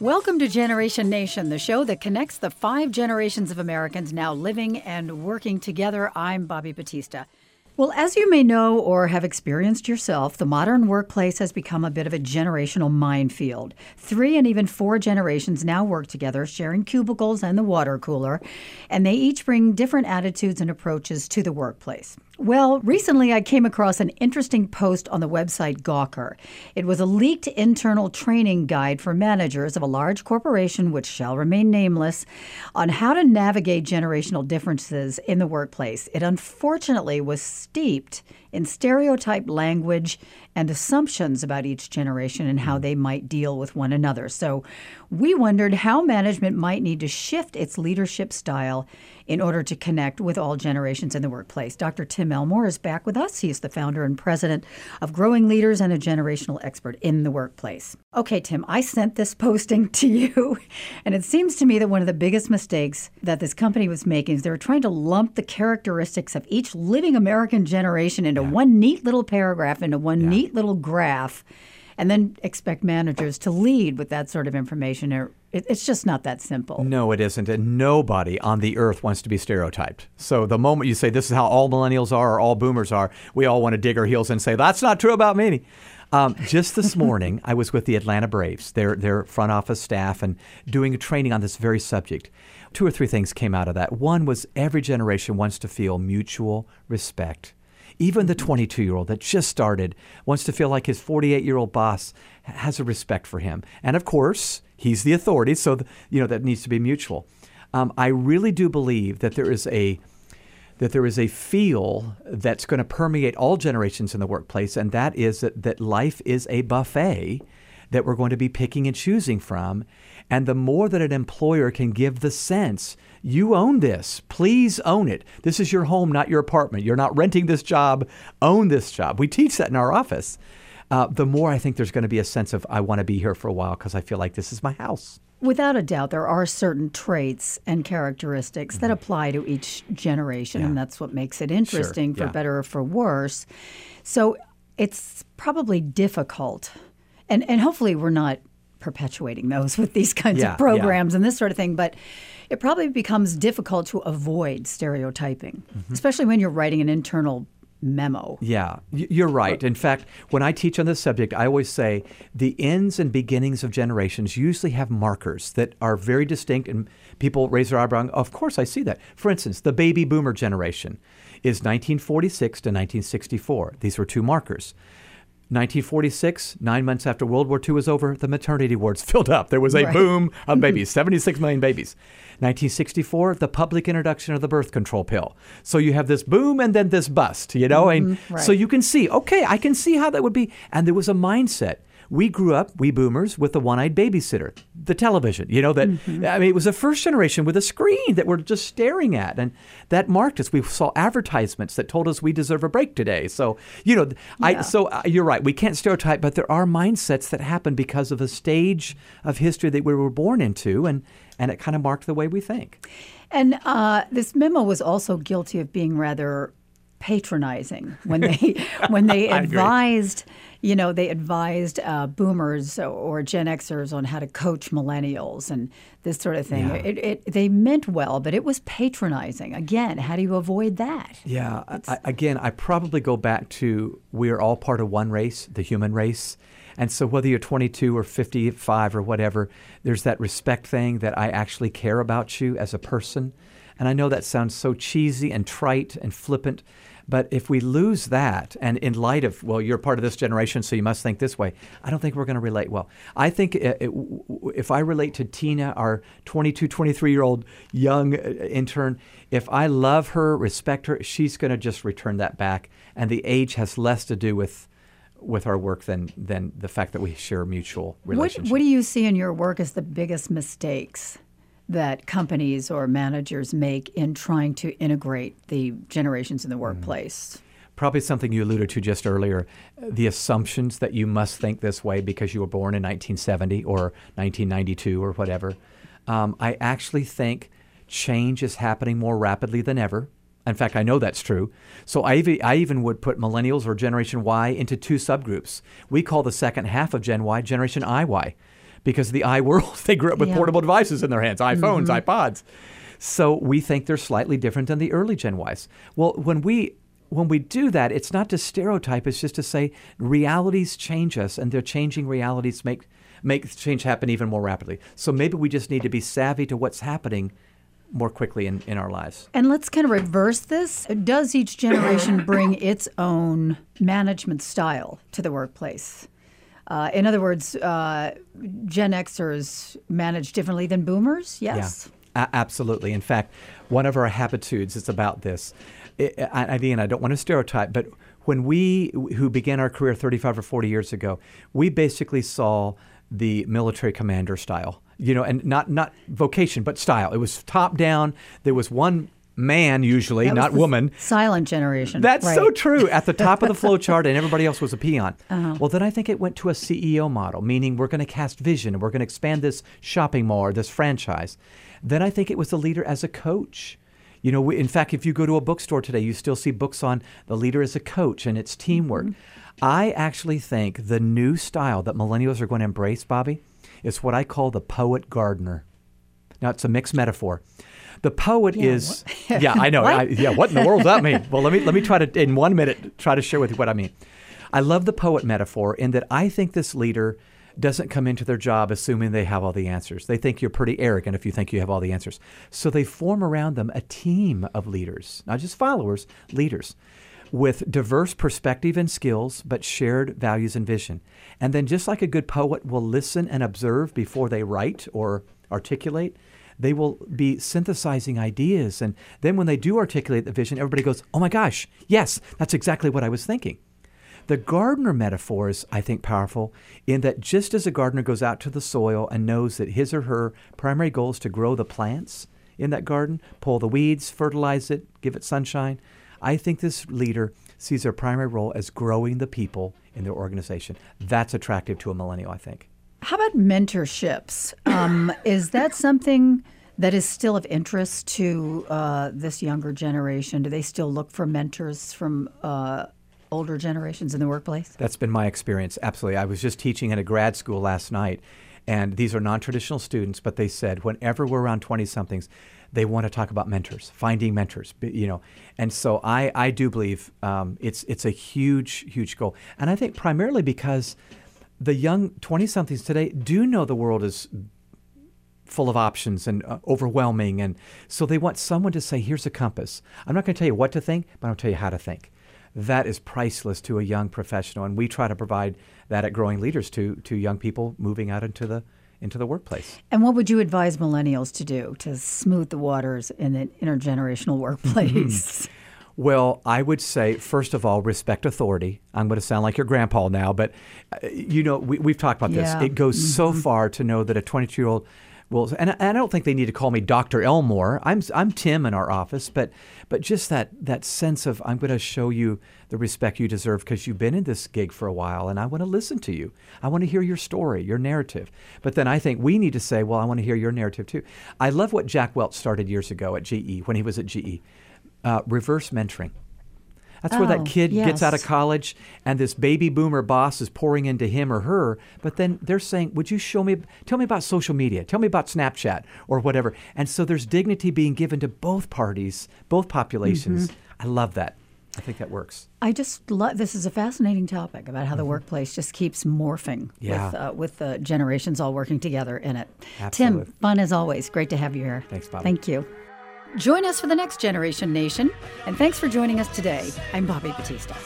Welcome to Generation Nation, the show that connects the five generations of Americans now living and working together. I'm Bobby Batista. Well, as you may know or have experienced yourself, the modern workplace has become a bit of a generational minefield. Three and even four generations now work together, sharing cubicles and the water cooler, and they each bring different attitudes and approaches to the workplace. Well, recently I came across an interesting post on the website Gawker. It was a leaked internal training guide for managers of a large corporation, which shall remain nameless, on how to navigate generational differences in the workplace. It unfortunately was steeped in stereotyped language and assumptions about each generation and how hmm. they might deal with one another. So we wondered how management might need to shift its leadership style in order to connect with all generations in the workplace. Dr. Tim Elmore is back with us. He's the founder and president of Growing Leaders and a generational expert in the workplace. Okay, Tim, I sent this posting to you, and it seems to me that one of the biggest mistakes that this company was making is they were trying to lump the characteristics of each living American generation into yeah. one neat little paragraph, into one yeah. neat little graph and then expect managers to lead with that sort of information. It's just not that simple. No, it isn't. And nobody on the earth wants to be stereotyped. So the moment you say this is how all millennials are or all boomers are, we all want to dig our heels and say, that's not true about me. Um, just this morning, I was with the Atlanta Braves, their, their front office staff, and doing a training on this very subject. Two or three things came out of that. One was every generation wants to feel mutual respect even the 22 year old that just started wants to feel like his 48 year old boss has a respect for him. And of course, he's the authority, so you know that needs to be mutual. Um, I really do believe that there is a that there is a feel that's going to permeate all generations in the workplace, and that is that, that life is a buffet that we're going to be picking and choosing from. And the more that an employer can give the sense you own this. Please own it. This is your home, not your apartment. You're not renting this job. Own this job. We teach that in our office. Uh, the more I think there's going to be a sense of, I want to be here for a while because I feel like this is my house. Without a doubt, there are certain traits and characteristics mm-hmm. that apply to each generation, yeah. and that's what makes it interesting sure. yeah. for better or for worse. So it's probably difficult, and, and hopefully, we're not perpetuating those with these kinds yeah, of programs and this sort of thing, but it probably becomes difficult to avoid stereotyping, mm-hmm. especially when you're writing an internal memo. Yeah, you're right. In fact, when I teach on this subject, I always say the ends and beginnings of generations usually have markers that are very distinct, and people raise their eyebrow. Of course, I see that. For instance, the baby boomer generation is 1946 to 1964. These were two markers. 1946, nine months after World War II was over, the maternity wards filled up. There was a right. boom of babies, 76 million babies. 1964, the public introduction of the birth control pill. So you have this boom and then this bust, you know? Mm-hmm, and right. so you can see, okay, I can see how that would be. And there was a mindset we grew up, we boomers, with the one eyed babysitter, the television. You know, that, mm-hmm. I mean, it was a first generation with a screen that we're just staring at. And that marked us. We saw advertisements that told us we deserve a break today. So, you know, yeah. I, so uh, you're right. We can't stereotype, but there are mindsets that happen because of the stage of history that we were born into. And, and it kind of marked the way we think. And uh, this memo was also guilty of being rather patronizing when they when they advised you know they advised uh, boomers or Gen Xers on how to coach millennials and this sort of thing. Yeah. It, it, they meant well, but it was patronizing. Again, how do you avoid that? Yeah, I, again, I probably go back to we are all part of one race, the human race. And so, whether you're 22 or 55 or whatever, there's that respect thing that I actually care about you as a person. And I know that sounds so cheesy and trite and flippant, but if we lose that, and in light of, well, you're part of this generation, so you must think this way, I don't think we're going to relate well. I think it, it, if I relate to Tina, our 22, 23 year old young uh, intern, if I love her, respect her, she's going to just return that back. And the age has less to do with with our work than than the fact that we share mutual relationship. What, what do you see in your work as the biggest mistakes? That companies or managers make in trying to integrate the generations in the mm-hmm. workplace? Probably something you alluded to just earlier the assumptions that you must think this way because you were born in 1970 or 1992 or whatever. Um, I actually think change is happening more rapidly than ever. In fact, I know that's true. So I, I even would put millennials or Generation Y into two subgroups. We call the second half of Gen Y Generation IY because the i world they grew up with Yeah. portable devices in their hands, iPhones, mm-hmm. iPods. So we think they're slightly different than the early Gen Ys. Well, when we when we do that, it's not to stereotype. It's just to say realities change us, and their changing realities make make change happen even more rapidly. So maybe we just need to be savvy to what's happening more quickly in, in our lives. And let's kind of reverse this. Does each generation bring its own management style to the workplace? Uh, in other words, uh, Gen Xers manage differently than Boomers. Yes. Yeah, a- absolutely. In fact, one of our habitudes is about this. I, I, again, I don't want to stereotype, but when we who began our career 35 or 40 years ago, we basically saw the military commander style. You know, and not not vocation, but style. It was top down. There was one man usually, not the woman. Silent generation. That's right. so true. At the top of the flow chart, and everybody else was a peon. Uh-huh. Well, then I think it went to a CEO model, meaning we're going to cast vision and we're going to expand this shopping mall or this franchise. Then I think it was the leader as a coach. You know, we, in fact, if you go to a bookstore today, you still see books on the leader as a coach and it's teamwork. Mm-hmm. I actually think the new style that millennials are going to embrace, Bobby, is what I call the poet gardener. Now, it's a mixed metaphor. The poet Yeah, is, yeah, I know. What? I, yeah, what in the world does that mean? Well, let me let me try to in one minute try to share with you what I mean. I love the poet metaphor in that I think this leader doesn't come into their job assuming they have all the answers. They think you're pretty arrogant if you think you have all the answers. So they form around them a team of leaders, not just followers, leaders with diverse perspective and skills, but shared values and vision. And then, just like a good poet will listen and observe before they write or articulate, they will be synthesizing ideas. And then, when they do articulate the vision, everybody goes, Oh my gosh, yes, that's exactly what I was thinking. The gardener metaphor is, I think, powerful in that just as a gardener goes out to the soil and knows that his or her primary goal is to grow the plants in that garden, pull the weeds, fertilize it, give it sunshine, I think this leader sees their primary role as growing the people in their organization. That's attractive to a millennial, I think. How about mentorships? Um, is that something that is still of interest to uh, this younger generation? Do they still look for mentors from uh, older generations in the workplace? That's been my experience. Absolutely. I was just teaching at a grad school last night, and these are non traditional students, but they said whenever we're around 20 somethings, they want to talk about mentors, finding mentors, you know. And so I, I do believe um, it's, it's a huge, huge goal. And I think primarily because the young 20 somethings today do know the world is full of options and uh, overwhelming. And so they want someone to say, here's a compass. I'm not going to tell you what to think, but I'll tell you how to think. That is priceless to a young professional. And we try to provide that at Growing Leaders to, to young people moving out into the, into the workplace. And what would you advise millennials to do to smooth the waters in an intergenerational workplace? Well, I would say, first of all, respect authority. I'm going to sound like your grandpa now, but uh, you know, we, we've talked about Yeah. this. It goes so far to know that a 22 year old will, and, I- and I don't think they need to call me Dr. Elmore. I'm, I'm Tim in our office, but, but just that, that sense of I'm going to show you the respect you deserve because you've been in this gig for a while and I want to listen to you. I want to hear your story, your narrative. But then I think we need to say, well, I want to hear your narrative too. I love what Jack Welch started years ago at GE when he was at GE uh, reverse mentoring. That's where Oh, that kid gets out of college and this baby boomer boss is pouring into him or her, but then they're saying, Would you show me, tell me about social media, tell me about Snapchat or whatever. And so there's dignity being given to both parties, both populations. Mm-hmm. I love that. I think that works. I just love this is a fascinating topic about how the workplace just keeps morphing Yeah. with uh, with the generations all working together in it. Absolutely. Tim, fun as always. Great to have you here. Thanks, Bobby. Thank you. Join us for the next Generation Nation, and thanks for joining us today. I'm Bobby Batista.